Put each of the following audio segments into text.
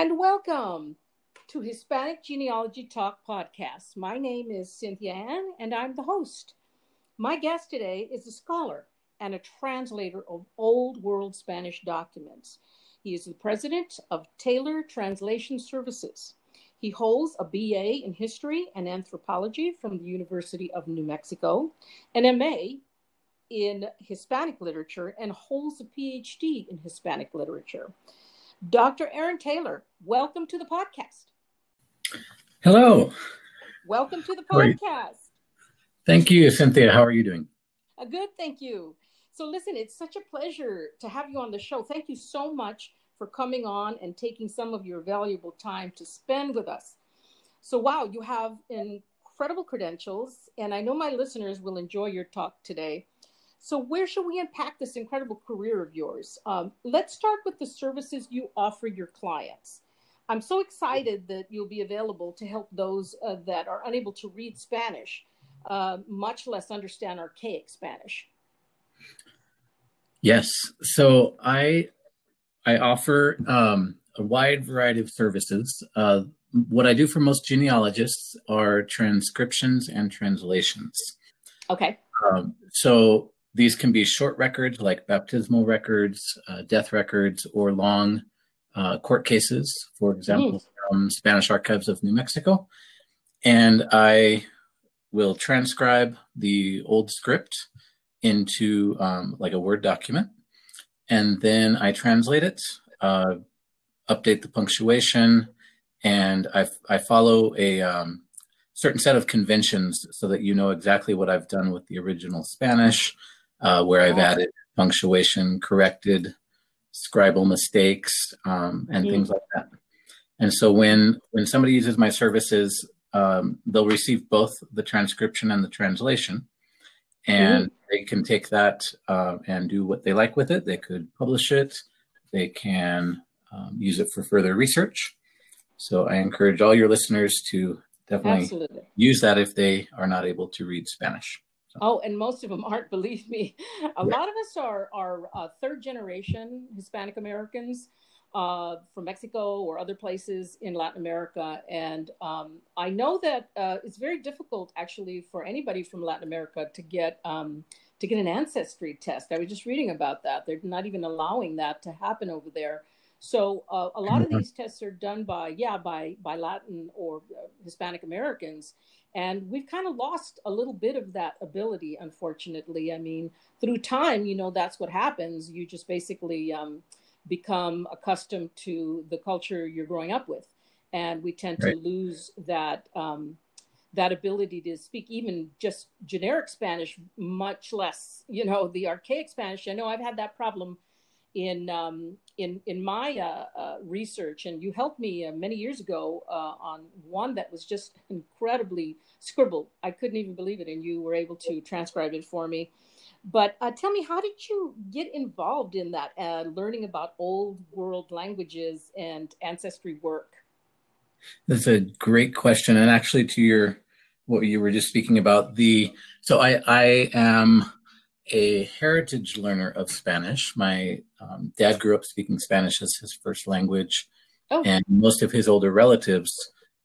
and welcome to Hispanic Genealogy Talk podcast. My name is Cynthia Anne, and I'm the host. My guest today is a scholar and a translator of Old World Spanish documents. He is the president of Taylor Translation Services. He holds a BA in History and Anthropology from the University of New Mexico, an MA in Hispanic Literature, and holds a PhD in Hispanic Literature. Dr. Aaron Taylor, welcome to the podcast. Hello. Welcome to the podcast. Thank you, Cynthia. How are you doing? Uh, good, thank you. So, listen, it's such a pleasure to have you on the show. Thank you so much for coming on and taking some of your valuable time to spend with us. So, wow, you have incredible credentials, and I know my listeners will enjoy your talk today. So, where should we unpack this incredible career of yours? Um, let's start with the services you offer your clients. I'm so excited that you'll be available to help those uh, that are unable to read Spanish, uh, much less understand archaic Spanish. Yes. So I I offer um, a wide variety of services. Uh, what I do for most genealogists are transcriptions and translations. Okay. Um, so these can be short records like baptismal records, uh, death records, or long uh, court cases, for example, mm. from Spanish Archives of New Mexico. And I will transcribe the old script into um, like a Word document. And then I translate it, uh, update the punctuation, and I, I follow a um, certain set of conventions so that you know exactly what I've done with the original Spanish uh, where I've added punctuation, corrected scribal mistakes, um, and mm. things like that. And so when when somebody uses my services, um, they'll receive both the transcription and the translation, and mm. they can take that uh, and do what they like with it. They could publish it. They can um, use it for further research. So I encourage all your listeners to definitely Absolutely. use that if they are not able to read Spanish. Oh, and most of them aren't. Believe me, a lot of us are are uh, third generation Hispanic Americans uh, from Mexico or other places in Latin America, and um, I know that uh, it's very difficult actually for anybody from Latin America to get um, to get an ancestry test. I was just reading about that. They're not even allowing that to happen over there. So uh, a lot of mm-hmm. these tests are done by yeah by by Latin or uh, Hispanic Americans, and we've kind of lost a little bit of that ability, unfortunately. I mean, through time, you know, that's what happens. You just basically um, become accustomed to the culture you're growing up with. And we tend right. to lose that um, that ability to speak even just generic Spanish, much less, you know, the archaic Spanish. I know I've had that problem in um, in in my uh, uh, research, and you helped me uh, many years ago uh, on one that was just incredibly scribbled. I couldn't even believe it, and you were able to transcribe it for me. But uh, tell me, how did you get involved in that, uh, learning about old world languages and ancestry work? That's a great question, and actually, to your what you were just speaking about, the so I I am a heritage learner of Spanish. My um, dad grew up speaking Spanish as his first language, oh. and most of his older relatives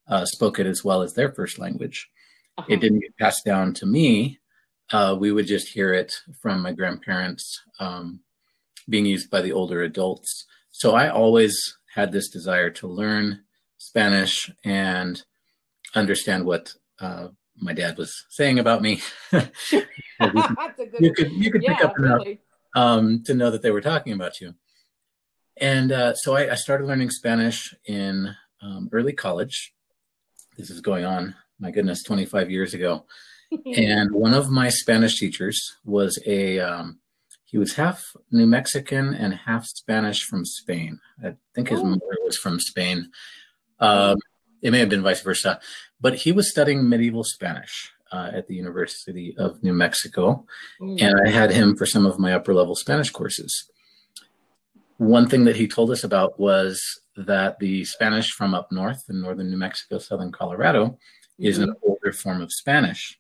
uh, spoke it as well as their first language. Uh-huh. It didn't get passed down to me. Uh, we would just hear it from my grandparents um, being used by the older adults. So I always had this desire to learn Spanish and understand what uh, my dad was saying about me. you, could, you could, you could yeah, pick up enough um, to know that they were talking about you. And uh, so I, I, started learning Spanish in um, early college. This is going on, my goodness, 25 years ago. and one of my Spanish teachers was a, um, he was half New Mexican and half Spanish from Spain. I think his oh. mother was from Spain. Um, it may have been vice versa, but he was studying medieval Spanish uh, at the University of New Mexico, mm. and I had him for some of my upper level Spanish courses. One thing that he told us about was that the Spanish from up north in northern New Mexico, southern Colorado, mm-hmm. is an mm-hmm. older form of Spanish.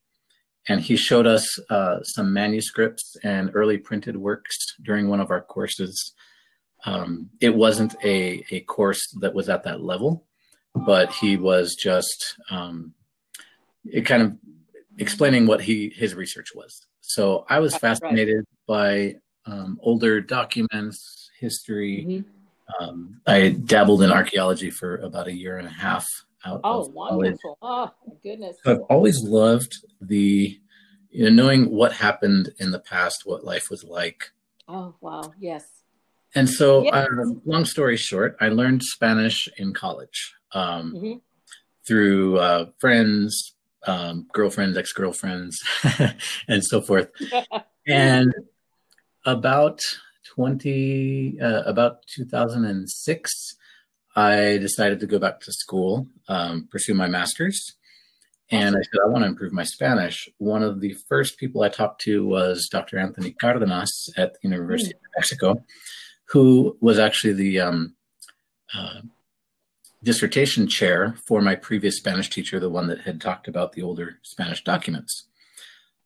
And he showed us uh, some manuscripts and early printed works during one of our courses um, it wasn't a, a course that was at that level, but he was just um, it kind of explaining what he his research was. So I was fascinated right. by um, older documents, history. Mm-hmm. Um, I dabbled in archaeology for about a year and a half. Out oh, wonderful! College. Oh, my goodness! So I've always loved the you know knowing what happened in the past, what life was like. Oh wow! Yes. And so, yes. uh, long story short, I learned Spanish in college um, mm-hmm. through uh, friends, um, girlfriends, ex girlfriends, and so forth. and about 20, uh, about 2006, I decided to go back to school, um, pursue my master's. And I said, I want to improve my Spanish. One of the first people I talked to was Dr. Anthony Cardenas at the University mm. of Mexico, who was actually the um, uh, dissertation chair for my previous Spanish teacher, the one that had talked about the older Spanish documents.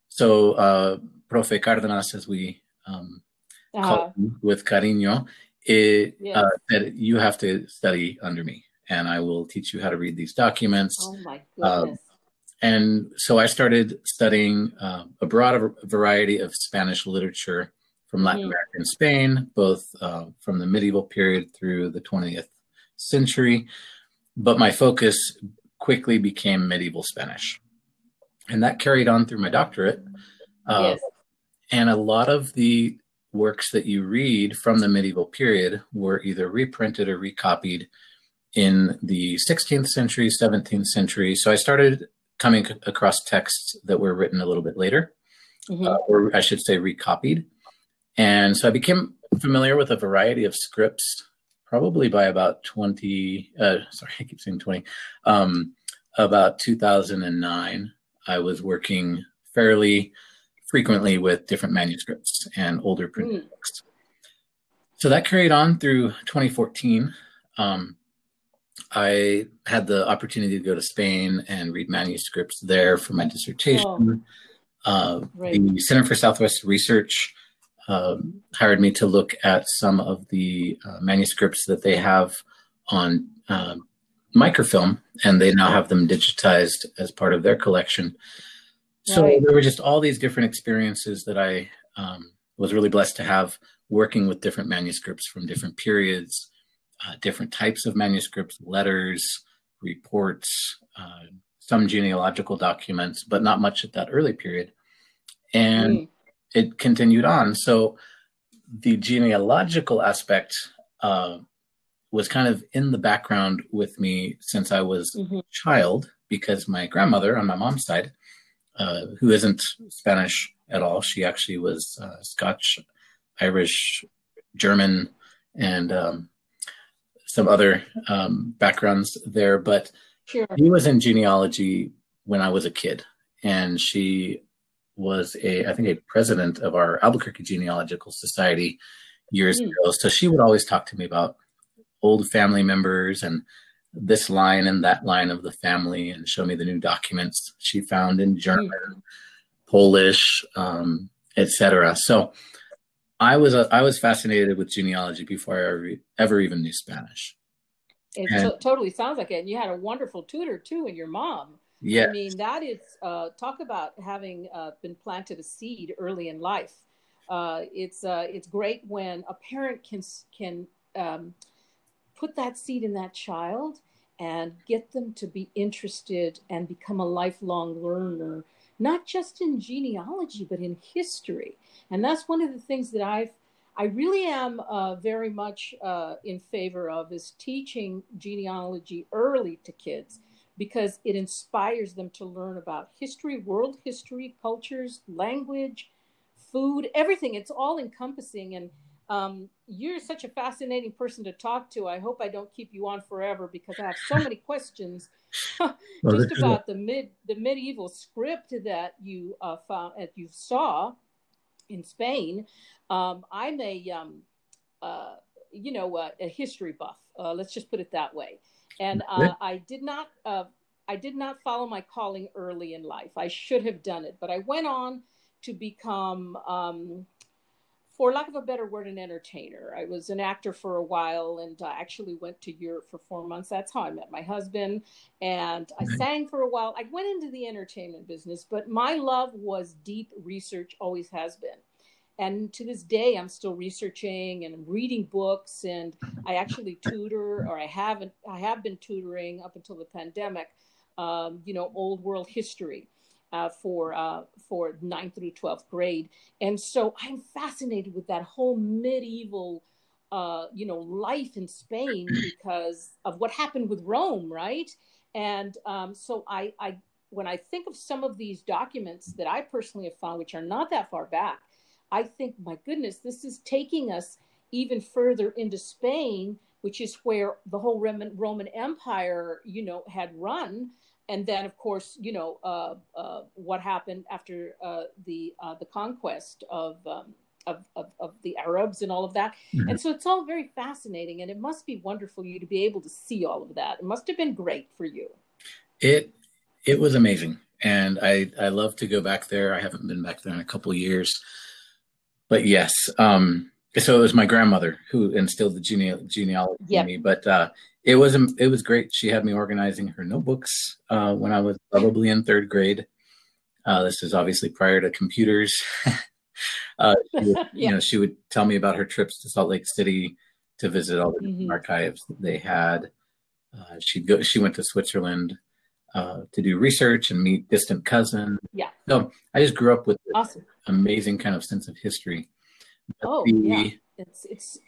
So, uh, Profe Cardenas, as we um, uh-huh. call him with cariño, it, yes. uh, said, You have to study under me, and I will teach you how to read these documents. Oh, my uh, goodness. and so I started studying uh, a broad variety of Spanish literature from Latin mm-hmm. America and Spain, both uh, from the medieval period through the 20th century, but my focus quickly became medieval Spanish. And that carried on through my doctorate. Uh, yes. And a lot of the works that you read from the medieval period were either reprinted or recopied in the 16th century, 17th century. So I started coming across texts that were written a little bit later, mm-hmm. uh, or I should say recopied. And so I became familiar with a variety of scripts probably by about 20, uh, sorry, I keep saying 20, um, about 2009, I was working fairly frequently with different manuscripts and older printed mm. books. So that carried on through 2014. Um, I had the opportunity to go to Spain and read manuscripts there for my dissertation. Oh, uh, right. The Center for Southwest Research um, hired me to look at some of the uh, manuscripts that they have on uh, microfilm, and they now have them digitized as part of their collection. So right. there were just all these different experiences that I um, was really blessed to have working with different manuscripts from different periods, uh, different types of manuscripts, letters, reports, uh, some genealogical documents, but not much at that early period. And mm it continued on. So the genealogical aspect uh, was kind of in the background with me since I was mm-hmm. a child, because my grandmother on my mom's side, uh, who isn't Spanish at all, she actually was uh, Scotch, Irish, German, and um, some other um, backgrounds there. But sure. he was in genealogy when I was a kid, and she was a, I think, a president of our Albuquerque Genealogical Society years mm. ago. So she would always talk to me about old family members and this line and that line of the family and show me the new documents she found in German, mm. Polish, um, etc. So I was uh, I was fascinated with genealogy before I ever, ever even knew Spanish. It and, t- totally sounds like it. And you had a wonderful tutor too, and your mom. Yeah. I mean, that is, uh, talk about having uh, been planted a seed early in life. Uh, it's, uh, it's great when a parent can, can um, put that seed in that child and get them to be interested and become a lifelong learner, not just in genealogy, but in history. And that's one of the things that I've I really am uh, very much uh, in favor of is teaching genealogy early to kids because it inspires them to learn about history, world history, cultures, language, food, everything. It's all encompassing. And um, you're such a fascinating person to talk to. I hope I don't keep you on forever because I have so many questions just about the mid the medieval script that you uh, found that you saw in Spain. Um, I'm a um, uh, you know uh, a history buff. Uh, let's just put it that way and uh, I did not uh, I did not follow my calling early in life. I should have done it, but I went on to become um, for lack of a better word, an entertainer. I was an actor for a while and I actually went to Europe for four months. That's how I met my husband. And I sang for a while. I went into the entertainment business, but my love was deep research, always has been. And to this day, I'm still researching and reading books. And I actually tutor, or I haven't, I have been tutoring up until the pandemic, um, you know, old world history uh, for uh, for ninth through twelfth grade, and so I'm fascinated with that whole medieval, uh, you know, life in Spain because of what happened with Rome, right? And um, so I, I, when I think of some of these documents that I personally have found, which are not that far back, I think, my goodness, this is taking us even further into Spain, which is where the whole Roman, Roman Empire, you know, had run and then of course you know uh, uh, what happened after uh, the uh, the conquest of, um, of, of of the Arabs and all of that, mm-hmm. and so it's all very fascinating, and it must be wonderful you to be able to see all of that. It must have been great for you. It it was amazing, and I I love to go back there. I haven't been back there in a couple years, but yes. Um, so it was my grandmother who instilled the gene- genealogy yep. in me. But uh, it was it was great. She had me organizing her notebooks uh, when I was probably in third grade. Uh, this is obviously prior to computers. uh, would, yeah. You know, she would tell me about her trips to Salt Lake City to visit all the mm-hmm. archives that they had. Uh, she'd go. She went to Switzerland uh, to do research and meet distant cousins. Yeah. So I just grew up with awesome. amazing kind of sense of history. But oh the, yeah, it's it's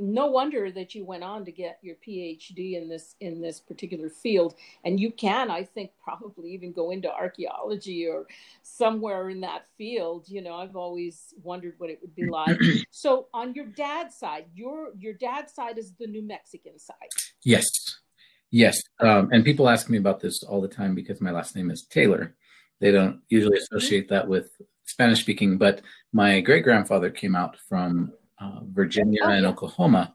no wonder that you went on to get your phd in this in this particular field and you can i think probably even go into archaeology or somewhere in that field you know i've always wondered what it would be like so on your dad's side your your dad's side is the new mexican side yes yes um, and people ask me about this all the time because my last name is taylor they don't usually mm-hmm. associate that with spanish speaking but my great grandfather came out from uh, Virginia oh, and yeah. Oklahoma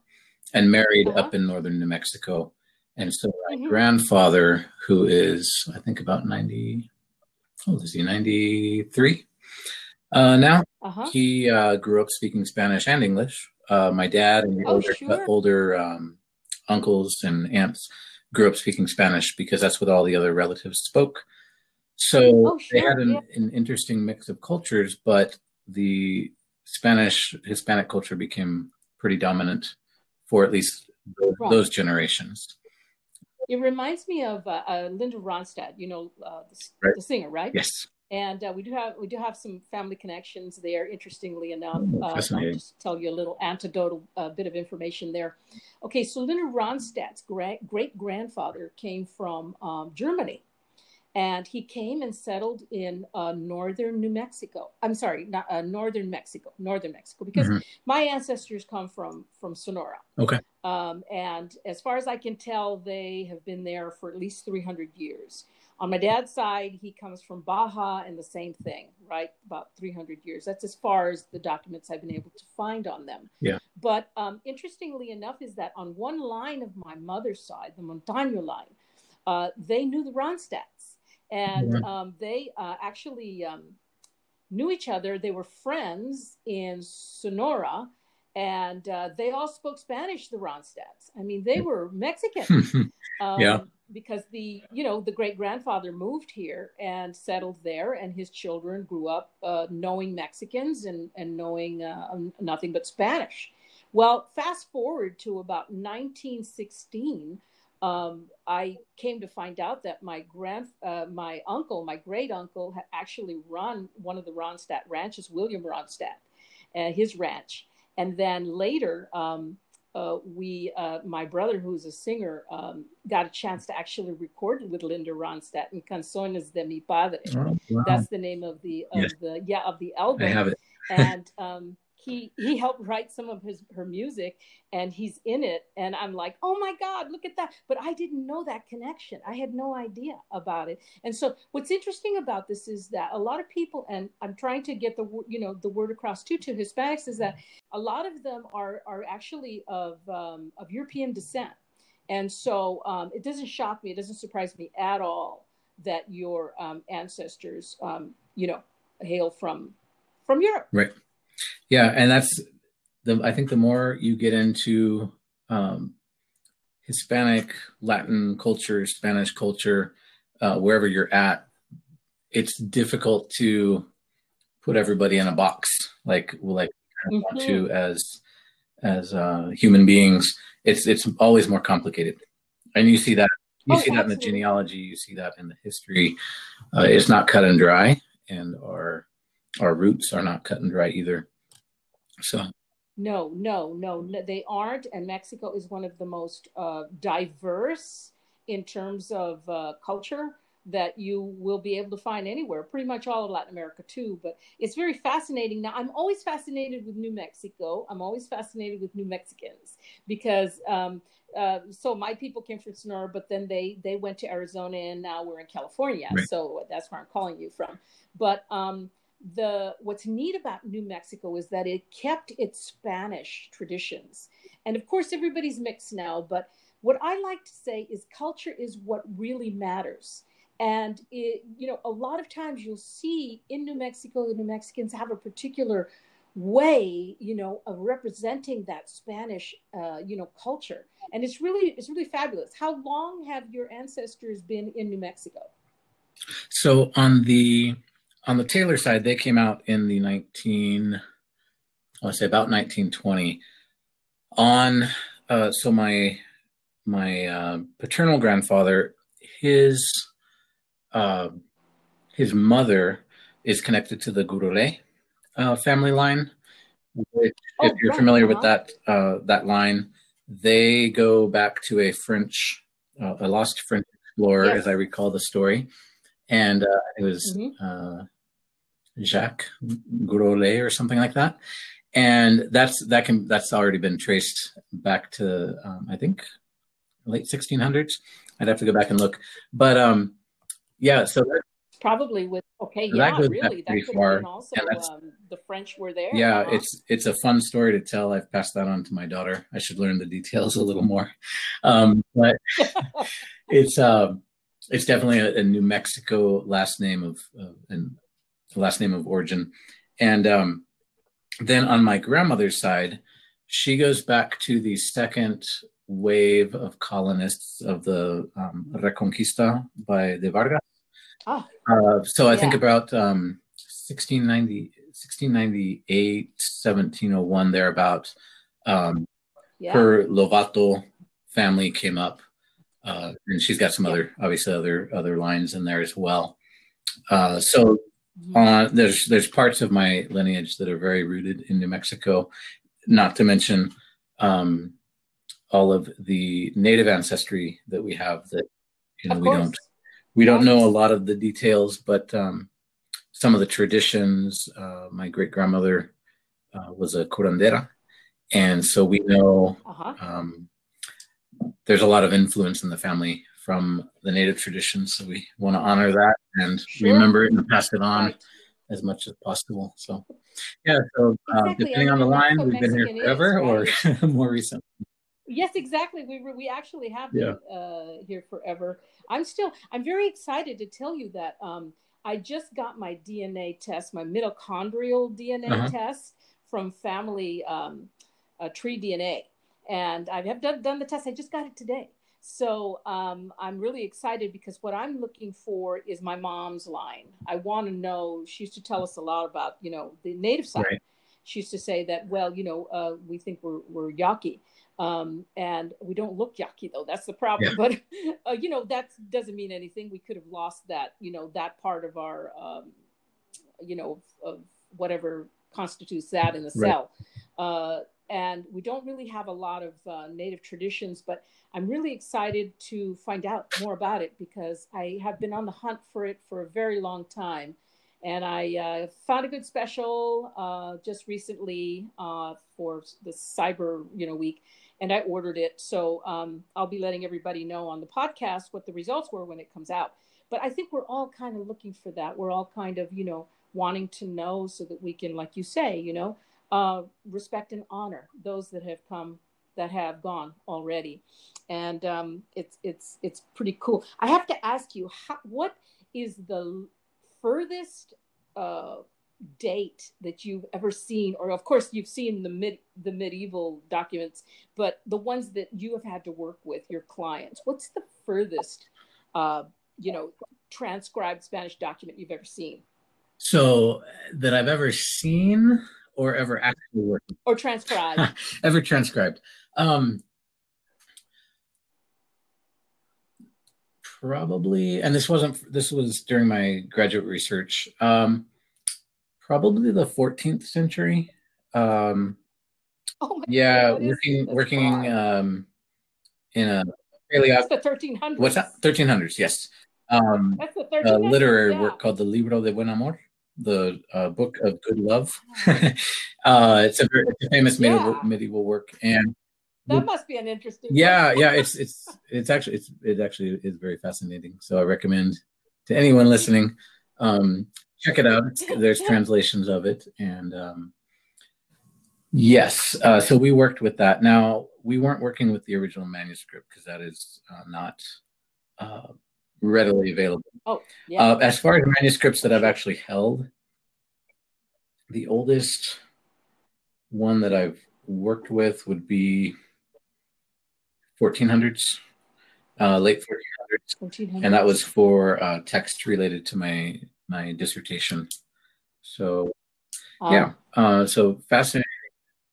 and married uh-huh. up in northern New Mexico. And so my mm-hmm. grandfather, who is, I think, about 90, how old is he, 93 uh, now? Uh-huh. He uh, grew up speaking Spanish and English. Uh, my dad and oh, older, sure. older um, uncles and aunts grew up speaking Spanish because that's what all the other relatives spoke. So oh, sure. they had an, yeah. an interesting mix of cultures, but the Spanish Hispanic culture became pretty dominant for at least those, right. those generations. It reminds me of uh, uh, Linda Ronstadt, you know, uh, the, right. the, singer, right? Yes. And uh, we do have we do have some family connections there. Interestingly enough, oh, uh, I'll just tell you a little anecdotal uh, bit of information there. Okay, so Linda Ronstadt's great grandfather came from um, Germany, and he came and settled in uh, northern New Mexico. I'm sorry, not uh, northern Mexico, northern Mexico, because mm-hmm. my ancestors come from from Sonora. Okay. Um, and as far as I can tell, they have been there for at least 300 years. On my dad's side, he comes from Baja, and the same thing, right? About 300 years. That's as far as the documents I've been able to find on them. Yeah. But um, interestingly enough, is that on one line of my mother's side, the Montaño line, uh, they knew the Ronstadts and um, they uh, actually um, knew each other. They were friends in Sonora, and uh, they all spoke Spanish. The Ronstadts. I mean, they were Mexican. um, yeah. Because the you know the great grandfather moved here and settled there, and his children grew up uh, knowing Mexicans and and knowing uh, nothing but Spanish. Well, fast forward to about 1916 um, I came to find out that my grand, uh, my uncle, my great uncle, had actually run one of the Ronstadt ranches, William Ronstadt, uh, his ranch. And then later, um, uh, we, uh, my brother, who's a singer, um, got a chance to actually record with Linda Ronstadt in Canciones de mi Padre. Oh, wow. That's the name of the of yes. the yeah of the album. I have it. and um, he he helped write some of his her music and he's in it. And i'm like oh my god look at that. But i didn't know that connection. I had no idea about it. And so what's interesting about this is that a lot of people and i'm trying to get the you know the word across too to hispanics is that a lot of them are are actually of um, of european descent. And so um, it doesn't shock me. It doesn't surprise me at all that your um, ancestors um, you know hail from from europe. Right yeah, and that's the I think the more you get into um, Hispanic, Latin culture, Spanish culture, uh, wherever you're at, it's difficult to put everybody in a box like like mm-hmm. want to mm-hmm. as as uh, human beings. It's it's always more complicated, and you see that you oh, see that in the genealogy, you see that in the history. Uh, it's not cut and dry, and our our roots are not cut and dry either. So no, no, no, they aren't. And Mexico is one of the most uh, diverse in terms of uh, culture that you will be able to find anywhere, pretty much all of Latin America too. But it's very fascinating. Now, I'm always fascinated with New Mexico. I'm always fascinated with New Mexicans because um, uh, so my people came from Sonora, but then they they went to Arizona, and now we're in California. Right. So that's where I'm calling you from. But um, the what's neat about New Mexico is that it kept its Spanish traditions, and of course everybody's mixed now. But what I like to say is culture is what really matters. And it, you know, a lot of times you'll see in New Mexico, the New Mexicans have a particular way, you know, of representing that Spanish, uh, you know, culture, and it's really, it's really fabulous. How long have your ancestors been in New Mexico? So on the on the Taylor side, they came out in the 19, I want to say about 1920. On uh, so my my uh, paternal grandfather, his uh, his mother is connected to the Gurule uh, family line. Which, oh, if you're familiar with that uh, that line, they go back to a French, uh, a lost French explorer, yes. as I recall the story, and it was. Mm-hmm Jacques Grollet or something like that. And that's that can that's already been traced back to um, I think late 1600s. I'd have to go back and look, but um, yeah. So that, probably with okay, yeah, really, that could far. have been also um, the French were there. Yeah, it's it's a fun story to tell. I've passed that on to my daughter. I should learn the details a little more, um, but it's um, it's definitely a, a, New Mexico last name of, and the last name of origin. And um, then on my grandmother's side, she goes back to the second wave of colonists of the um, Reconquista by de Vargas. Oh, uh, so yeah. I think about um, 1690, 1698, 1701, thereabout. Um, yeah. Her Lovato family came up, uh, and she's got some yeah. other, obviously, other other lines in there as well. Uh, so. Uh, there's there's parts of my lineage that are very rooted in New Mexico, not to mention um, all of the native ancestry that we have. That you know we don't we don't know a lot of the details, but um, some of the traditions. Uh, my great grandmother uh, was a curandera, and so we know uh-huh. um, there's a lot of influence in the family from the native traditions. So we want to honor that and sure. remember it and pass it on right. as much as possible. So, yeah. So uh, exactly. depending on the line, we've Mexican been here forever is, right? or more recent. Yes, exactly. We were, we actually have yeah. been uh, here forever. I'm still I'm very excited to tell you that um, I just got my DNA test, my mitochondrial DNA uh-huh. test from family um, uh, tree DNA, and I have done, done the test. I just got it today. So um, I'm really excited because what I'm looking for is my mom's line. I want to know. She used to tell us a lot about you know the native side. Right. She used to say that well you know uh, we think we're we're Yaqui. Um, and we don't look Yaqui though. That's the problem. Yeah. But uh, you know that doesn't mean anything. We could have lost that you know that part of our um, you know of, of whatever constitutes that in the right. cell. Uh, and we don't really have a lot of uh, native traditions but i'm really excited to find out more about it because i have been on the hunt for it for a very long time. And i uh, found a good special uh, just recently uh, for the cyber you know week and i ordered it. So um, i'll be letting everybody know on the podcast what the results were when it comes out. But i think we're all kind of looking for that. We're all kind of you know wanting to know so that we can like you say you know uh, respect and honor those that have come that have gone already and um, it's it's it's pretty cool i have to ask you how, what is the furthest uh, date that you've ever seen, or of course you've seen the mid the medieval documents, but the ones that you have had to work with your clients. What's the furthest, uh, you know, transcribed Spanish document you've ever seen? So that I've ever seen or ever actually worked or transcribed. ever transcribed. Um, probably, and this wasn't. This was during my graduate research. Um, probably the 14th century. Um, oh yeah, God, working working um, in a fairly. That's the 1300s. What's that? 1300s. Yes. Um, That's the 1300s. A literary yeah. work called the Libro de Buen Amor the uh, Book of Good Love. uh, it's, a, it's a famous medieval, yeah. medieval work, and that must be an interesting. Yeah, yeah, it's it's it's actually it's it actually is very fascinating. So I recommend to anyone listening, um, check it out. There's translations of it, and um, yes, uh, so we worked with that. Now we weren't working with the original manuscript because that is uh, not uh, readily available. Oh, yeah. Uh, as far as manuscripts that I've actually held, the oldest one that I've worked with would be 1400s, uh, late 1400s, 1400s, and that was for uh, text related to my my dissertation. So, um, yeah, uh, so fascinating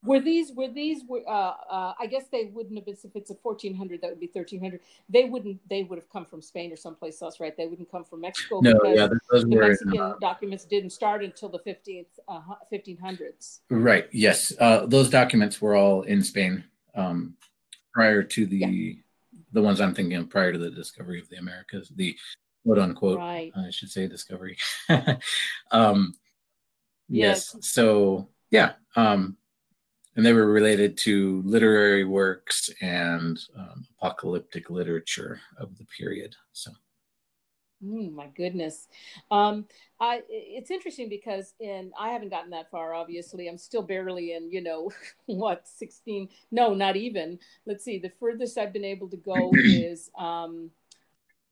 were these were these were uh, uh, I guess they wouldn't have been if it's a fourteen hundred that would be thirteen hundred. They wouldn't they would have come from Spain or someplace else, right? They wouldn't come from Mexico. No, yeah, those the were Mexican uh, documents didn't start until the fifteenth uh, fifteen hundreds. Right. Yes, uh, those documents were all in Spain um, prior to the yeah. the ones I'm thinking of prior to the discovery of the Americas. The quote unquote, right. I should say, discovery. um, yes. yes. So yeah. Um, and they were related to literary works and um, apocalyptic literature of the period. So, mm, my goodness, um, I it's interesting because in I haven't gotten that far. Obviously, I'm still barely in. You know, what 16? No, not even. Let's see. The furthest I've been able to go is, um,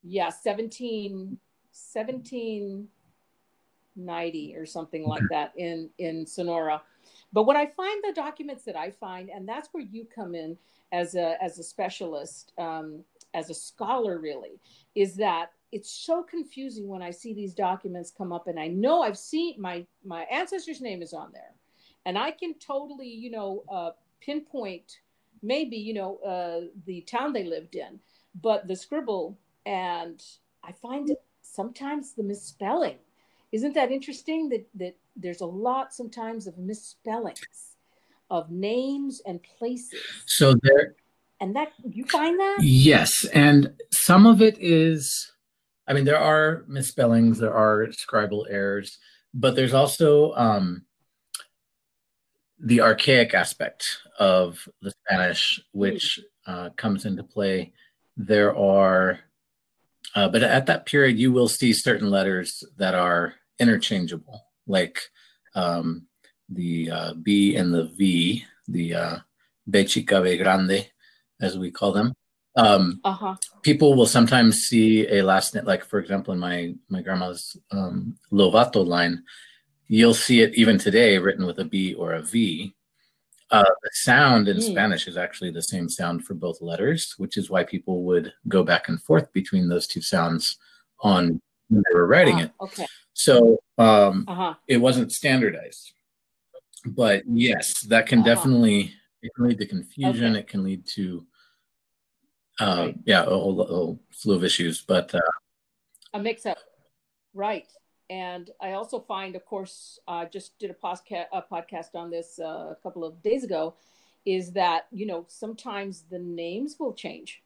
yeah, 17, 1790 or something like that in in Sonora but when I find the documents that I find, and that's where you come in as a as a specialist, um, as a scholar, really, is that it's so confusing when I see these documents come up, and I know I've seen my my ancestor's name is on there, and I can totally, you know, uh, pinpoint maybe you know uh, the town they lived in, but the scribble, and I find it sometimes the misspelling. Isn't that interesting that that there's a lot sometimes of misspellings of names and places. So there and that you find that? Yes, and some of it is I mean there are misspellings, there are scribal errors, but there's also um the archaic aspect of the Spanish, which uh, comes into play. There are, uh, but at that period, you will see certain letters that are interchangeable like um, the uh, B and the V, the uh, B chica, B grande, as we call them. Um, uh-huh. People will sometimes see a last name, like for example, in my my grandma's um, Lovato line, you'll see it even today written with a B or a V. Uh, the sound in mm. Spanish is actually the same sound for both letters, which is why people would go back and forth between those two sounds on when they were writing uh, it. Okay. So um, uh-huh. it wasn't standardized. But yes, that can uh-huh. definitely it can lead to confusion. Okay. It can lead to uh, right. yeah, a whole, a whole, slew of issues. But uh, a mix up, right? And I also find, of course, uh, just did a podcast, a podcast on this uh, a couple of days ago, is that you know sometimes the names will change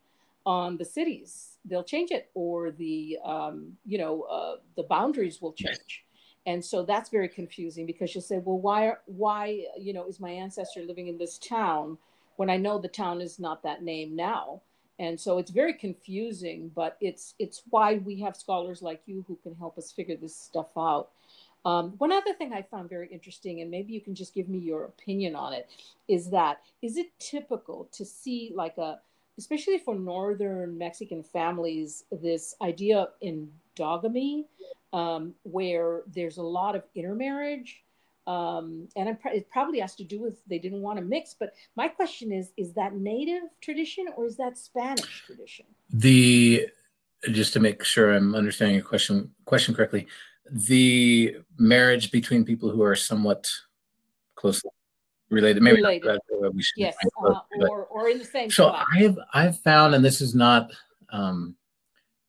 on the cities they'll change it or the um, you know uh, the boundaries will change. And so that's very confusing because you'll say well why why you know is my ancestor living in this town when i know the town is not that name now? And so it's very confusing but it's it's why we have scholars like you who can help us figure this stuff out. Um, one other thing i found very interesting and maybe you can just give me your opinion on it is that is it typical to see like a especially for northern Mexican families, this idea of endogamy, um, where there's a lot of intermarriage. Um, and it probably has to do with they didn't want to mix. But my question is: Is that native tradition or is that Spanish tradition? The just to make sure I'm understanding your question question correctly, the marriage between people who are somewhat closely related, maybe related. we should yes, uh, or or in the same. So. I've I've found, and this is not um,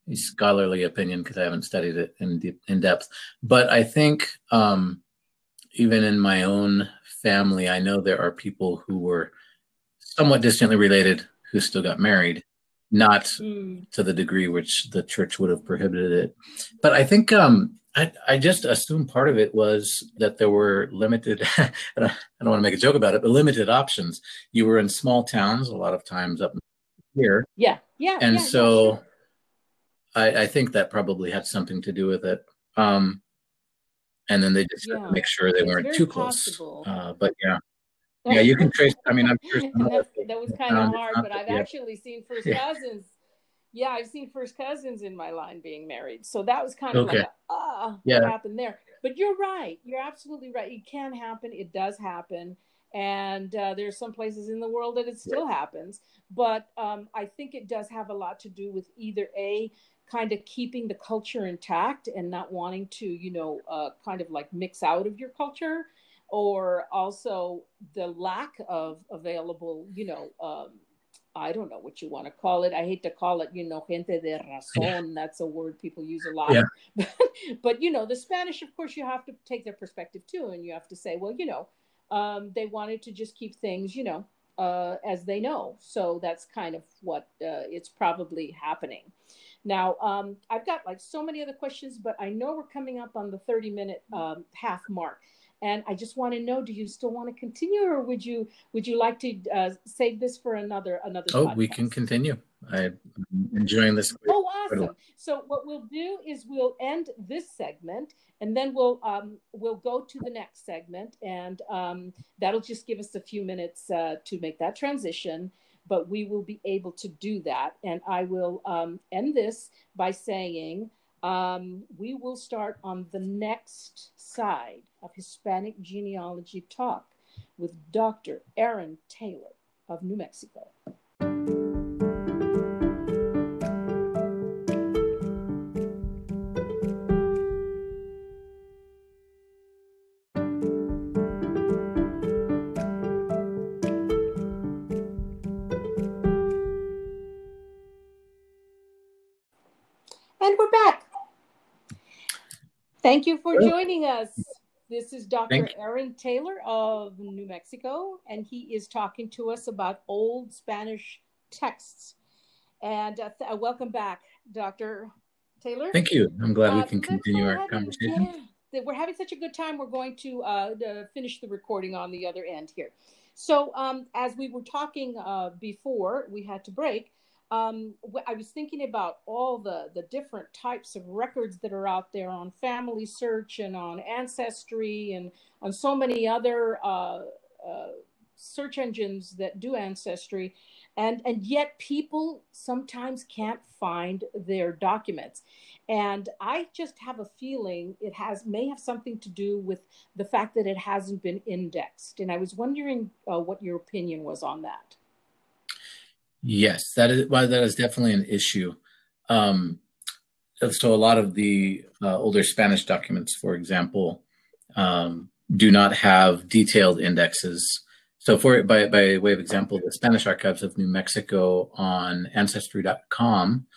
a scholarly opinion because I haven't studied it in deep, in depth, but I think um, even in my own family, I know there are people who were somewhat distantly related who still got married, not mm. to the degree which the church would have prohibited it. But I think um, I, I just assume part of it was that there were limited, I don't want to make a joke about it, but limited options. You were in small towns a lot of times up here. Yeah, yeah. And yeah, so sure. I, I think that probably had something to do with it. Um, and then they just yeah. make sure they weren't too close. Uh, but yeah, yeah, you can trace. I mean, I'm sure that was kind of hard, but I've actually seen first cousins. Yeah, I've seen first cousins in my line being married, so that was kind of okay. like, ah, yeah. what happened there? But you're right. You're absolutely right. It can happen. It does happen, and uh, there's some places in the world that it still happens. But um, I think it does have a lot to do with either a kind of keeping the culture intact and not wanting to, you know, uh, kind of like mix out of your culture, or also the lack of available, you know, um, I don't know what you want to call it. I hate to call it, you know, gente de razón. That's a word people use a lot. Yeah. but, you know, the Spanish, of course, you have to take their perspective too. And you have to say, well, you know, um, they wanted to just keep things, you know, uh, as they know. So that's kind of what uh, it's probably happening. Now, um, I've got like so many other questions, but I know we're coming up on the 30 minute um, half mark. And I just want to know: Do you still want to continue, or would you would you like to uh, save this for another another? Oh, podcast? we can continue. I'm enjoying this. Oh, awesome! So what we'll do is we'll end this segment, and then we'll um, we'll go to the next segment, and um, that'll just give us a few minutes uh, to make that transition but we will be able to do that. And I will um, end this by saying um, we will start on the next side of Hispanic Genealogy Talk with Dr. Aaron Taylor of New Mexico. Thank you for joining us. This is Dr. Aaron Taylor of New Mexico, and he is talking to us about old Spanish texts. And uh, th- uh, welcome back, Dr. Taylor. Thank you. I'm glad uh, we can continue our conversation. Yeah, we're having such a good time. We're going to uh, finish the recording on the other end here. So, um, as we were talking uh, before we had to break, um, I was thinking about all the the different types of records that are out there on Family Search and on Ancestry and on so many other uh, uh, search engines that do ancestry, and and yet people sometimes can't find their documents, and I just have a feeling it has may have something to do with the fact that it hasn't been indexed, and I was wondering uh, what your opinion was on that. Yes, that is well, that is definitely an issue. Um, so a lot of the uh, older Spanish documents, for example, um, do not have detailed indexes. So, for by by way of example, the Spanish Archives of New Mexico on Ancestry.com,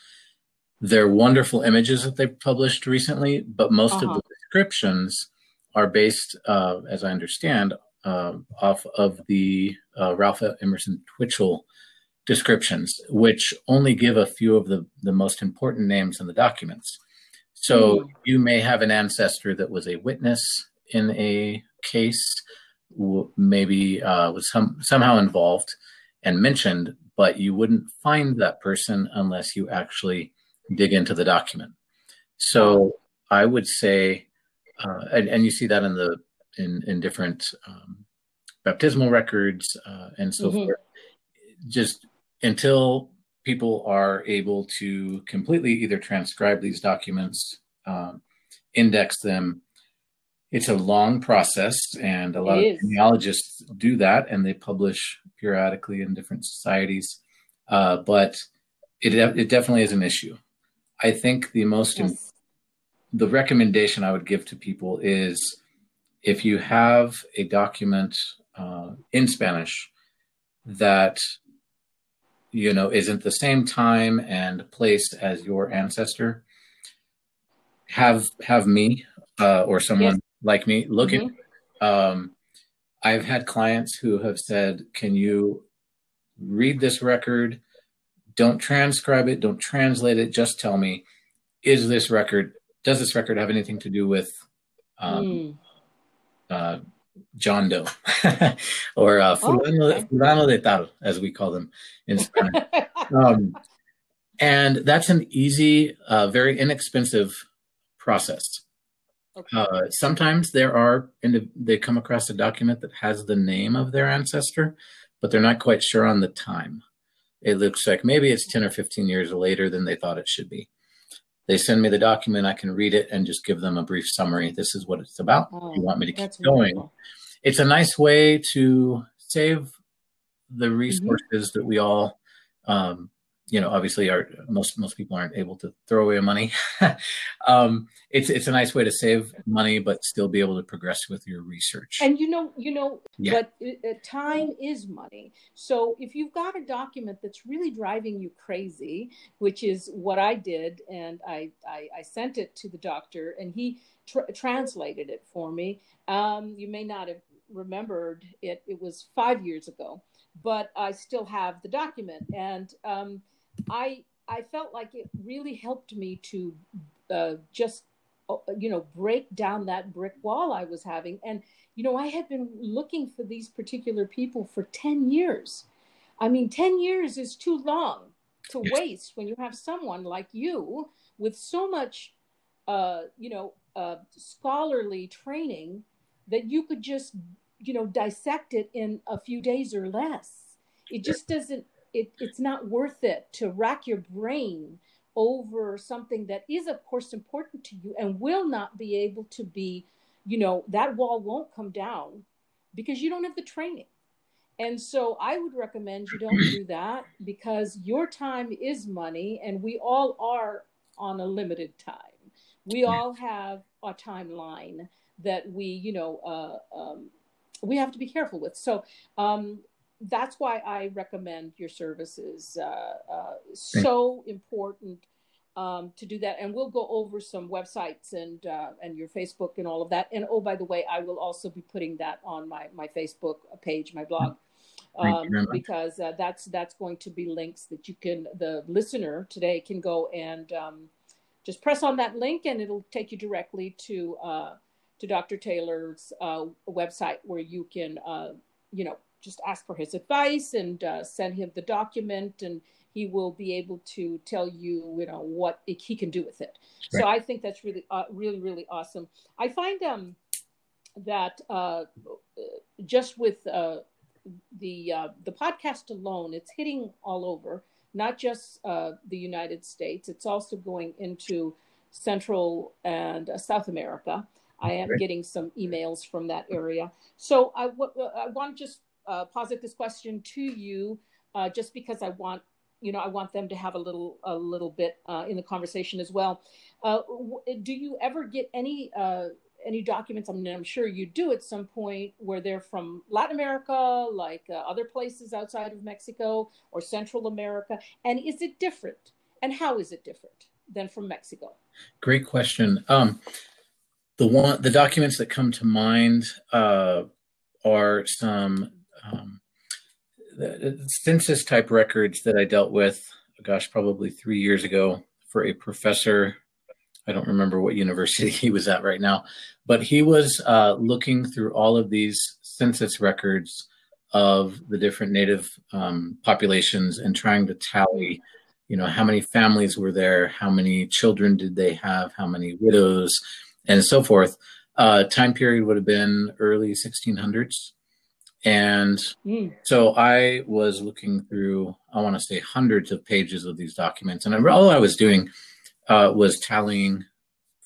they're wonderful images that they've published recently, but most uh-huh. of the descriptions are based, uh, as I understand, uh, off of the uh, Ralph Emerson Twitchell descriptions, which only give a few of the, the most important names in the documents. So mm. you may have an ancestor that was a witness in a case, maybe uh, was some, somehow involved and mentioned, but you wouldn't find that person unless you actually dig into the document. So I would say, uh, and, and, you see that in the in in different um, baptismal records uh, and so mm-hmm. forth. Just until people are able to completely either transcribe these documents um, index them. It's a long process, and a lot It of is. genealogists do that, and they publish periodically in different societies. Uh, but it it definitely is an issue. I think the most im- Yes. the recommendation I would give to people is if you have a document uh, in Spanish that you know isn't the same time and place as your ancestor, have have me uh, or someone Yes. like me look Mhm. at. Um, I've had clients who have said, "Can you read this record? Don't transcribe it. Don't translate it. Just tell me, is this record? Does this record have anything to do with um, Mm. uh, John Doe or uh, Oh, fulano, okay. fulano de tal, as we call them in Spanish? um, and that's an easy, uh, very inexpensive process. okay. Uh, sometimes there are, and they come across a document that has the name of their ancestor, but they're not quite sure on the time. It looks like maybe it's 10 or 15 years later than they thought it should be. They send me the document, I can read it and just give them a brief summary. This is what it's about. Oh, you want me to keep going? wonderful. It's a nice way to save the resources that we all, um, you know, obviously are most most people aren't able to throw away money. um, it's it's a nice way to save money, but still be able to progress with your research. And you know, you know, Yeah. but uh, uh, time is money. So if you've got a document that's really driving you crazy, which is what I did, and I I, I sent it to the doctor, and he tr- translated it for me. Um, you may not have remembered it; it was five years ago, but I still have the document, and um, I I felt like it really helped me to uh, just uh, you know break down that brick wall I was having, and you know, I had been looking for these particular people for 10 years. I mean, 10 years is too long to Yes. waste when you have someone like you with so much, uh, you know, uh, scholarly training that you could just, you know, dissect it in a few days or less. It just doesn't, it, it's not worth it to rack your brain over something that is, of course, important to you and will not be able to be you know that wall won't come down because you don't have the training. And so i would recommend you don't do that because your time is money and we all are on a limited time. We all have a timeline that we you know uh, um, we have to be careful with. So um, that's why i recommend your services uh, uh, so important um, to do that. And we'll go over some websites and uh, and your Facebook and all of that. And oh, by the way, I will also be putting that on my my Facebook page, my blog, um, because uh, that's that's going to be links that you can the listener today can go and um, just press on that link, and it'll take you directly to uh, to Dr. Taylor's uh, website where you can uh, you know just ask for his advice and uh, send him the document and he will be able to tell you, you know, what he can do with it. So I think that's really, uh, really, really awesome. I find um, that uh, just with uh, the uh, the podcast alone, it's hitting all over, not just uh, the United States. It's also going into Central and uh, South America. I am getting some emails from that area. So I, w- I want to just uh, posit this question to you, uh, just because I want you know I want them to have a little a little bit uh, in the conversation as well. Uh, w- do you ever get any uh, any documents? I mean, I'm sure you do at some point where they're from Latin America, like uh, other places outside of Mexico or Central America, and is it different? And how is it different than from Mexico? Great question. Um, the one, the documents that come to mind are some um, the, the census type records that I dealt with. Gosh, probably three years ago for a professor. I don't remember what university he was at right now, but he was uh, looking through all of these census records of the different native um, populations and trying to tally you know how many families were there how many children did they have how many widows and so forth uh, time period would have been early 1600s and Mm. so i was looking through i want to say hundreds of pages of these documents and all i was doing uh, was tallying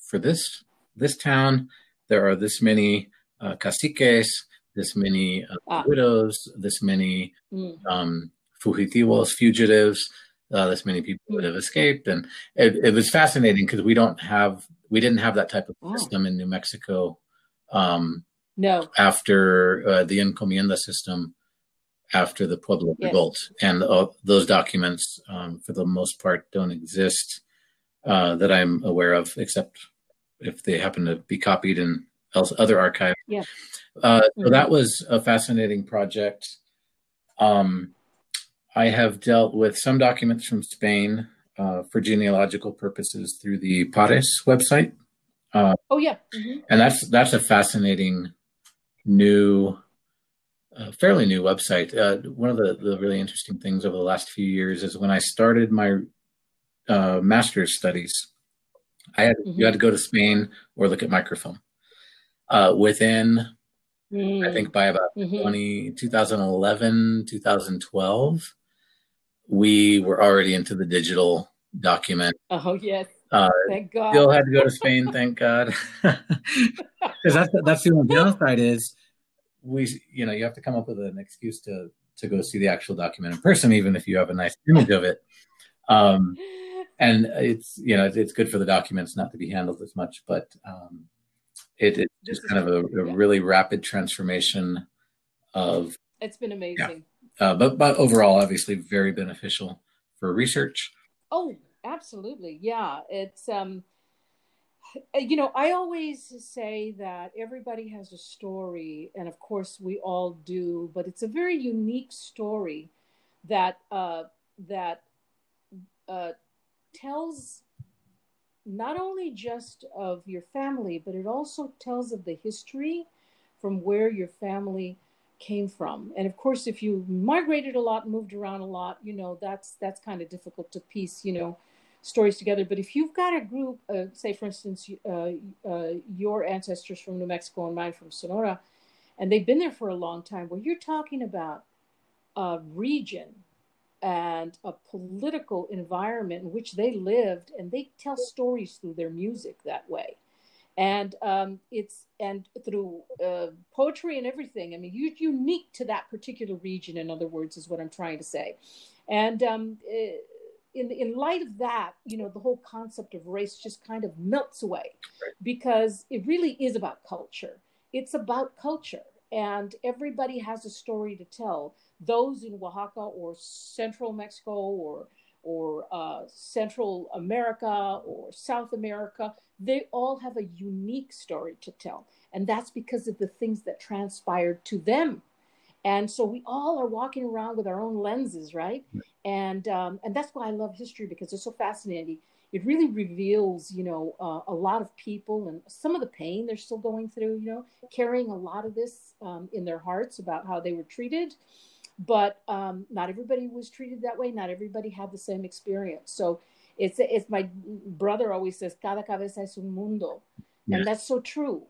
for this this town, there are this many uh, caciques, this many uh, ah. widows, this many mm. um, fugitivos, fugitives, uh, this many people mm. that have escaped, and it, it was fascinating because we don't have we didn't have that type of wow. system in New Mexico. Um, no. After uh, the encomienda system, after the Pueblo yes. revolt, and uh, those documents, um, for the most part, don't exist uh, that I'm aware of, except if they happen to be copied in else, other archives. Yeah. Uh, mm-hmm. So that was a fascinating project. Um, I have dealt with some documents from Spain uh, for genealogical purposes through the Pares website. Uh, oh yeah, mm-hmm. and that's that's a fascinating new, uh, fairly new website. Uh, one of the, the really interesting things over the last few years is when I started my uh, master's studies, I had mm-hmm. you had to go to Spain or look at microfilm. Uh, within, mm-hmm. I think by about mm-hmm. 20, 2011, 2012, we were already into the digital document. Oh yes. Uh, thank God. Still had to go to Spain. thank God. Because that's that's the only downside is we you know you have to come up with an excuse to to go see the actual document in person, even if you have a nice image of it. Um, and it's you know it's good for the documents not to be handled as much, but um, it, it's just kind of a, a really rapid transformation of. It's been amazing. Yeah uh, but but overall, obviously, very beneficial for research. Oh, absolutely, yeah. It's um, you know, I always say that everybody has a story, and of course, we all do. But it's a very unique story that uh, that uh, tells not only just of your family, but it also tells of the history from where your family came from. And of course, if you migrated a lot, moved around a lot, you know, that's that's kind of difficult to piece, you know, stories together. But if you've got a group, uh, say for instance, uh, uh, your ancestors from New Mexico and mine from Sonora, and they've been there for a long time, where you're talking about a region and a political environment in which they lived, and they tell stories through their music that way and um, it's and through uh, poetry and everything. I mean, you're unique to that particular region. In other words, is what I'm trying to say. And um, eh, in in light of that, you know, the whole concept of race just kind of melts away because it really is about culture. It's about culture, and everybody has a story to tell. Those in Oaxaca or Central Mexico or or uh, Central America or South America, they all have a unique story to tell. And that's because of the things that transpired to them. And so we all are walking around with our own lenses, right? And um, and that's why I love history because it's so fascinating. It really reveals, you know, uh, a lot of people and some of the pain they're still going through. You know, carrying a lot of this um, in their hearts about how they were treated but um, not everybody was treated that way. Not everybody had the same experience. So it's it's my brother always says, "Cada cabeza es un mundo," yes. and that's so true.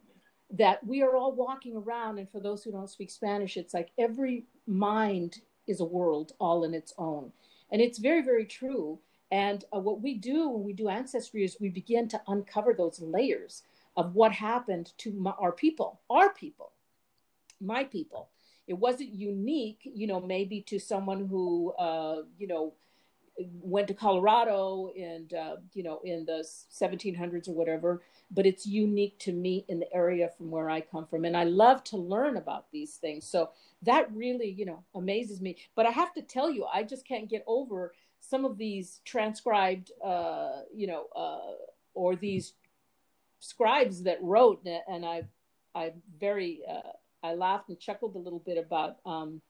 That we are all walking around, and for those who don't speak Spanish, it's like every mind is a world all in its own, and it's very very true. And uh, what we do when we do ancestry is we begin to uncover those layers of what happened to my, our people, our people, my people it wasn't unique, you know, maybe to someone who, uh, you know, went to Colorado and, uh, you know, in the 1700s or whatever, but it's unique to me in the area from where I come from. And I love to learn about these things. So that really, you know, amazes me. But I have to tell you, I just can't get over some of these transcribed, uh, you know, uh, or these scribes that wrote, and I, I'm very, uh, I laughed and chuckled a little bit about um,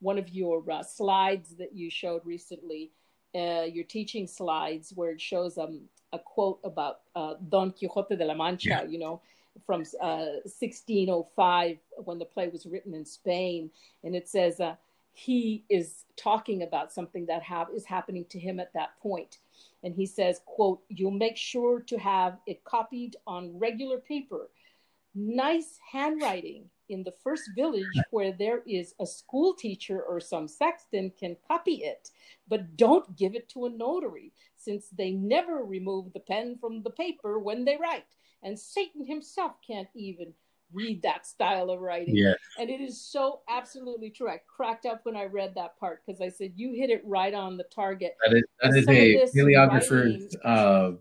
one of your uh, slides that you showed recently, uh, your teaching slides, where it shows um, a quote about uh, Don Quixote de la Mancha, yeah. you know, from 1605 uh, when the play was written in Spain. And it says uh, he is talking about something that ha- is happening to him at that point. And he says, quote, you'll make sure to have it copied on regular paper nice handwriting in the first village where there is a school teacher or some sexton can copy it, but don't give it to a notary since they never remove the pen from the paper when they write. and Satan himself can't even read that style of writing. Yeah. And it is so absolutely true. I cracked up when I read that part because I said, you hit it right on the target. That is, that is a paleographer's uh,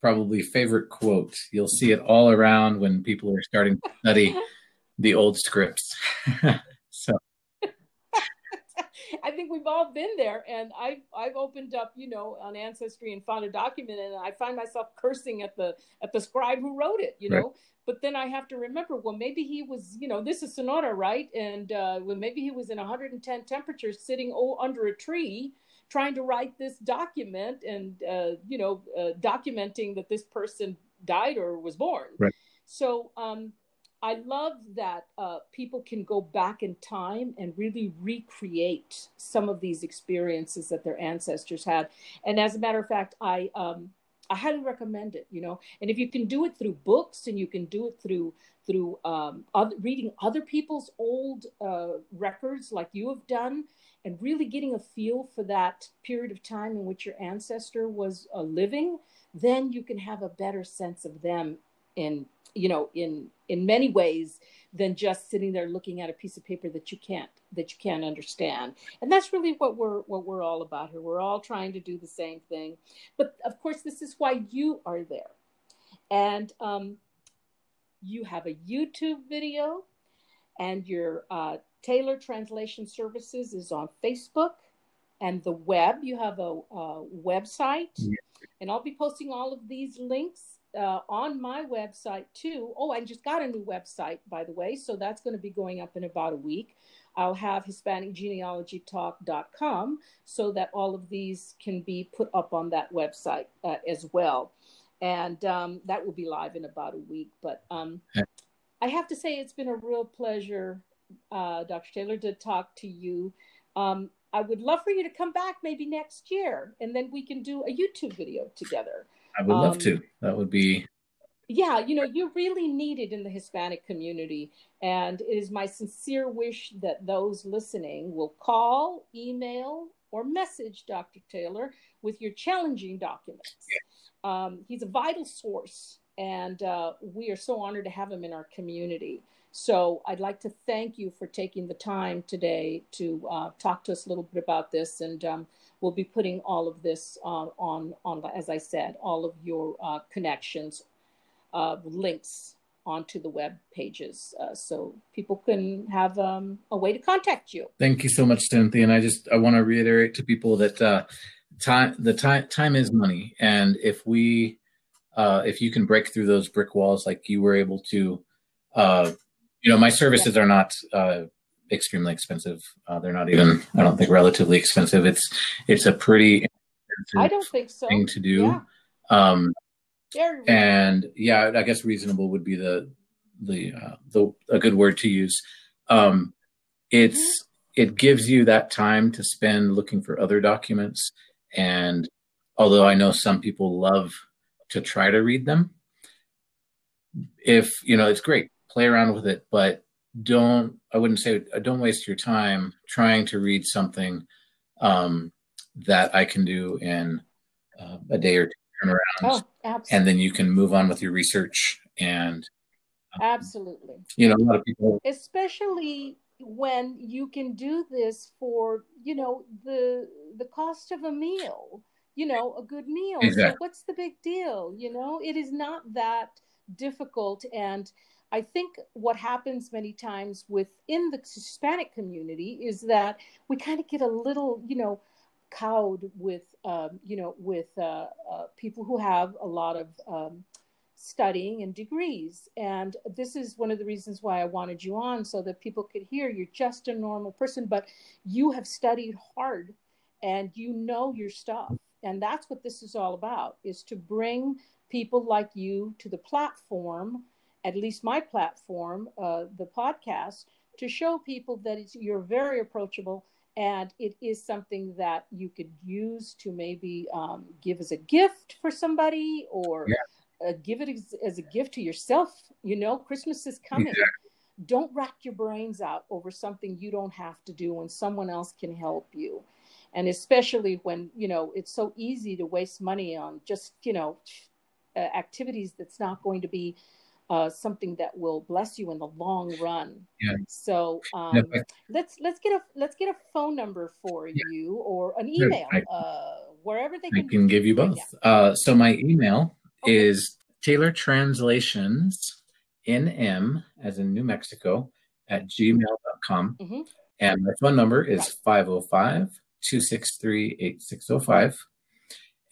probably favorite quote. You'll see it all around when people are starting to study the old scripts. so I think we've all been there, and I've I've opened up, you know, on Ancestry and found a document, and I find myself cursing at the at the scribe who wrote it, you know. But then I have to remember, well, maybe he was, you know, this is Sonora, right? And uh, well, maybe he was in 110 temperature, sitting oh, under a tree, trying to write this document, and uh, you know, uh, documenting that this person died or was born. Right. So um, I love that uh, people can go back in time and really recreate some of these experiences that their ancestors had. And as a matter of fact, I um, I highly recommend it. You know, and if you can do it through books and you can do it through through um, other, reading other people's old uh, records, like you have done, and really getting a feel for that period of time in which your ancestor was uh, living, then you can have a better sense of them in you know in in many ways than just sitting there looking at a piece of paper that you can't that you can't understand. And that's really what we're what we're all about here. We're all trying to do the same thing. But of course this is why you are there. And um, you have a youtube video and your uh, taylor translation services is on facebook and the web you have a, a website yeah. and i'll be posting all of these links uh, on my website too. Oh, I just got a new website, by the way. So that's going to be going up in about a week. I'll have HispanicGenealogyTalk.com so that all of these can be put up on that website uh, as well. And um, that will be live in about a week. But um, I have to say, it's been a real pleasure, uh, Dr. Taylor, to talk to you. Um, I would love for you to come back maybe next year, and then we can do a YouTube video together. I would love um, to. That would be. Yeah, you know, you're really needed in the Hispanic community. And it is my sincere wish that those listening will call, email, or message Dr. Taylor with your challenging documents. Um, he's a vital source, and uh, we are so honored to have him in our community. So I'd like to thank you for taking the time today to uh, talk to us a little bit about this. And um, we'll be putting all of this uh, on, on, as I said, all of your uh, connections, uh, links onto the web pages uh, so people can have um, a way to contact you. Thank you so much, Cynthia. And I just, I want to reiterate to people that uh, time, the time, time is money. And if we, if you can break through those brick walls like you were able to, you know, my services yeah. are not uh, extremely expensive. Uh, they're not even, I don't think, relatively expensive. It's it's a pretty I don't think so. thing to do. Yeah. Um, and yeah, I guess reasonable would be the the uh, the a good word to use. Um, it's mm-hmm. it gives you that time to spend looking for other documents, and although I know some people love to try to read them, if you know, it's great play around with it, but don't, I wouldn't say, uh, don't waste your time trying to read something um, that I can do in uh, a day or two turn around. Oh, and then you can move on with your research and um, absolutely you know a lot of people especially when you can do this for you know the the cost of a meal you know a good meal exactly. so what's the big deal you know it is not that difficult and I think what happens many times within the Hispanic community is that we kind of get a little, you know, cowed with, um, you know, with uh, uh, people who have a lot of um, studying and degrees. And this is one of the reasons why I wanted you on so that people could hear you're just a normal person, but you have studied hard and you know your stuff. And that's what this is all about is to bring people like you to the platform at least my platform, uh, the podcast, to show people that it's, you're very approachable and it is something that you could use to maybe um, give as a gift for somebody or yeah. uh, give it as, as, a gift to yourself. You know, Christmas is coming. Exactly. Don't rack your brains out over something you don't have to do when someone else can help you. And especially when, you know, it's so easy to waste money on just, you know, uh, activities that's not going to be uh, something that will bless you in the long run. Yeah. So um, I, let's let's get a let's get a phone number for yeah. you or an email, I, uh, wherever they can. I can give you both. Uh, so my email okay. is Taylor Translations NM as in New Mexico at gmail.com. Mm-hmm. And my phone number is 505 263 8605.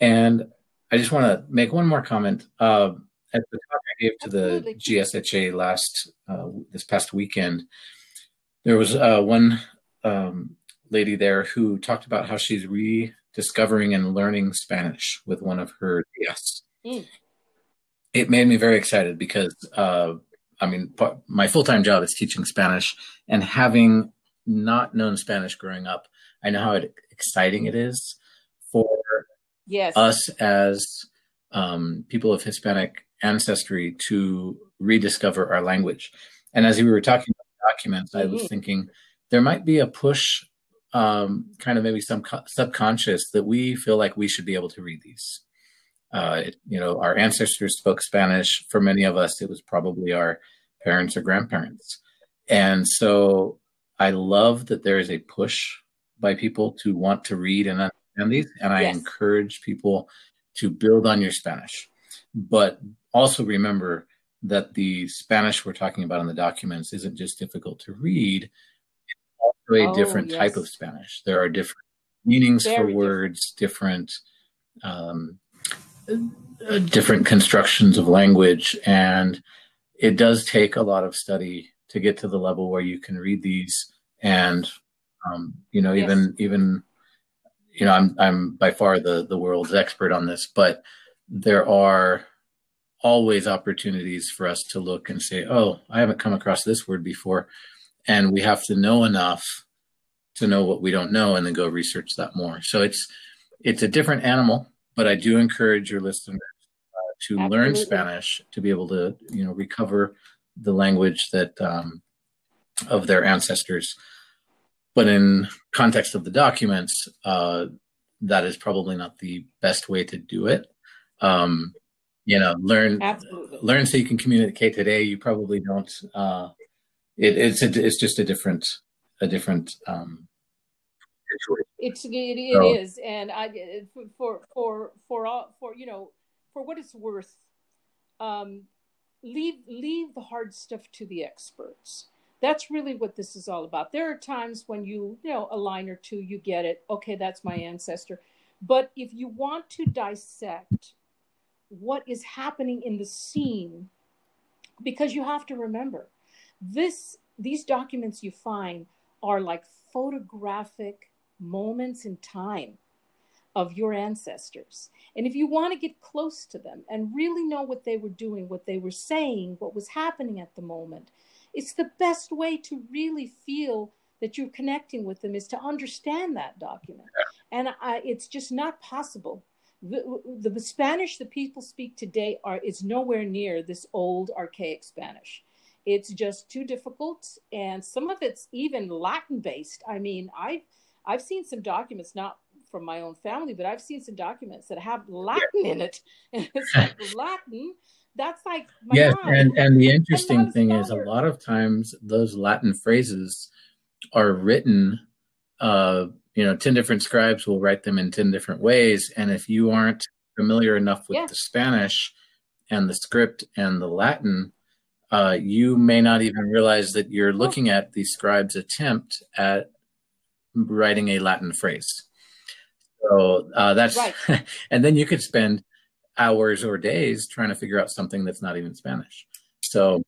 And I just want to make one more comment. Uh, at the talk I gave to the GSHA last uh, this past weekend, there was uh, one um, lady there who talked about how she's rediscovering and learning Spanish with one of her guests. Mm. It made me very excited because, uh, I mean, my full time job is teaching Spanish, and having not known Spanish growing up, I know how exciting it is for yes. us as um, people of Hispanic ancestry to rediscover our language. And as we were talking about documents. I was mm-hmm. thinking there might be a push, um, kind of maybe some co- subconscious, that we feel like we should be able to read these. Uh, it, you know, our ancestors spoke Spanish. For many of us, it was probably our parents or grandparents. And so I love that there is a push by people to want to read and understand these. And I yes. encourage people to build on your Spanish. But also remember that the Spanish we're talking about in the documents isn't just difficult to read, it's also a oh, different yes. type of Spanish. There are different meanings Very for different. words, different um, uh, different constructions of language, and it does take a lot of study to get to the level where you can read these and um, you know yes. even even you know I'm I'm by far the the world's expert on this, but there are always opportunities for us to look and say, oh, I haven't come across this word before. And we have to know enough to know what we don't know and then go research that more. So it's it's a different animal, but I do encourage your listeners uh, to Absolutely. learn Spanish to be able to, you know, recover the language that um, of their ancestors. But in context of the documents, uh, that is probably not the best way to do it. Um, you know learn Absolutely. learn so you can communicate today you probably don't uh it, it's a, it's just a different a different um it's it, it so. is and i for for for all for you know for what it's worth um leave leave the hard stuff to the experts that's really what this is all about there are times when you you know a line or two you get it okay that's my ancestor but if you want to dissect what is happening in the scene because you have to remember this these documents you find are like photographic moments in time of your ancestors. And if you want to get close to them and really know what they were doing what they were saying what was happening at the moment it's the best way to really feel that you're connecting with them is to understand that document. And I, it's just not possible the, the Spanish that people speak today are is nowhere near this old archaic Spanish. It's just too difficult, and some of it's even Latin based. I mean, I've I've seen some documents, not from my own family, but I've seen some documents that have Latin in it, and it's like Latin. That's like yes, mom. and and the interesting thing is, a lot of times those Latin phrases are written uh, you know 10 different scribes will write them in 10 different ways and if you aren't familiar enough with yeah. the spanish and the script and the latin uh, you may not even realize that you're looking at the scribe's attempt at writing a latin phrase so uh, that's right. and then you could spend hours or days trying to figure out something that's not even spanish so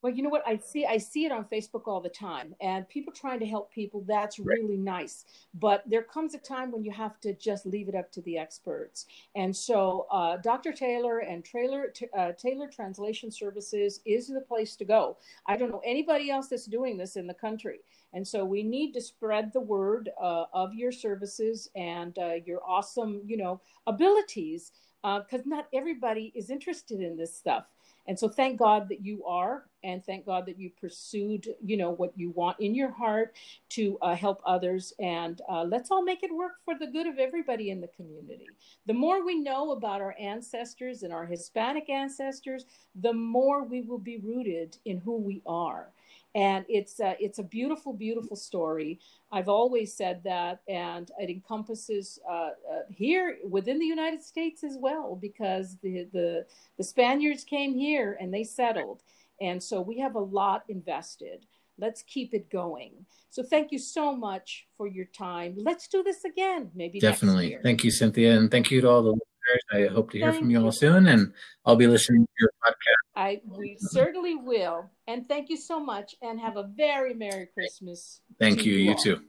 well, you know what? I see I see it on Facebook all the time and people trying to help people, that's really nice. But there comes a time when you have to just leave it up to the experts. And so uh, Dr. Taylor and Taylor uh, Taylor Translation Services is the place to go. I don't know anybody else that's doing this in the country. And so we need to spread the word uh, of your services and uh, your awesome, you know, abilities because uh, not everybody is interested in this stuff And so thank God that you are, and thank God that you pursued, you know, what you want in your heart to uh, help others. And uh, let's all make it work for the good of everybody in the community. The more we know about our ancestors and our Hispanic ancestors, the more we will be rooted in who we are and it's uh, it's a beautiful beautiful story. I've always said that and it encompasses uh, uh, here within the united states as well because the, the the spaniards came here and they settled. And so we have a lot invested. Let's keep it going. So thank you so much for your time. Let's do this again maybe definitely. thank you cynthia and thank you to all the listeners. I hope to hear thank from you all soon, and I'll be listening to your podcast. I we certainly will. And thank you so much, and have a very merry Christmas. Thank you. You, you too,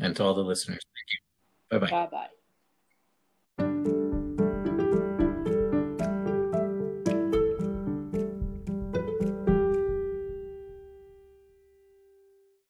and to all the listeners. Thank you. Bye bye. Bye bye.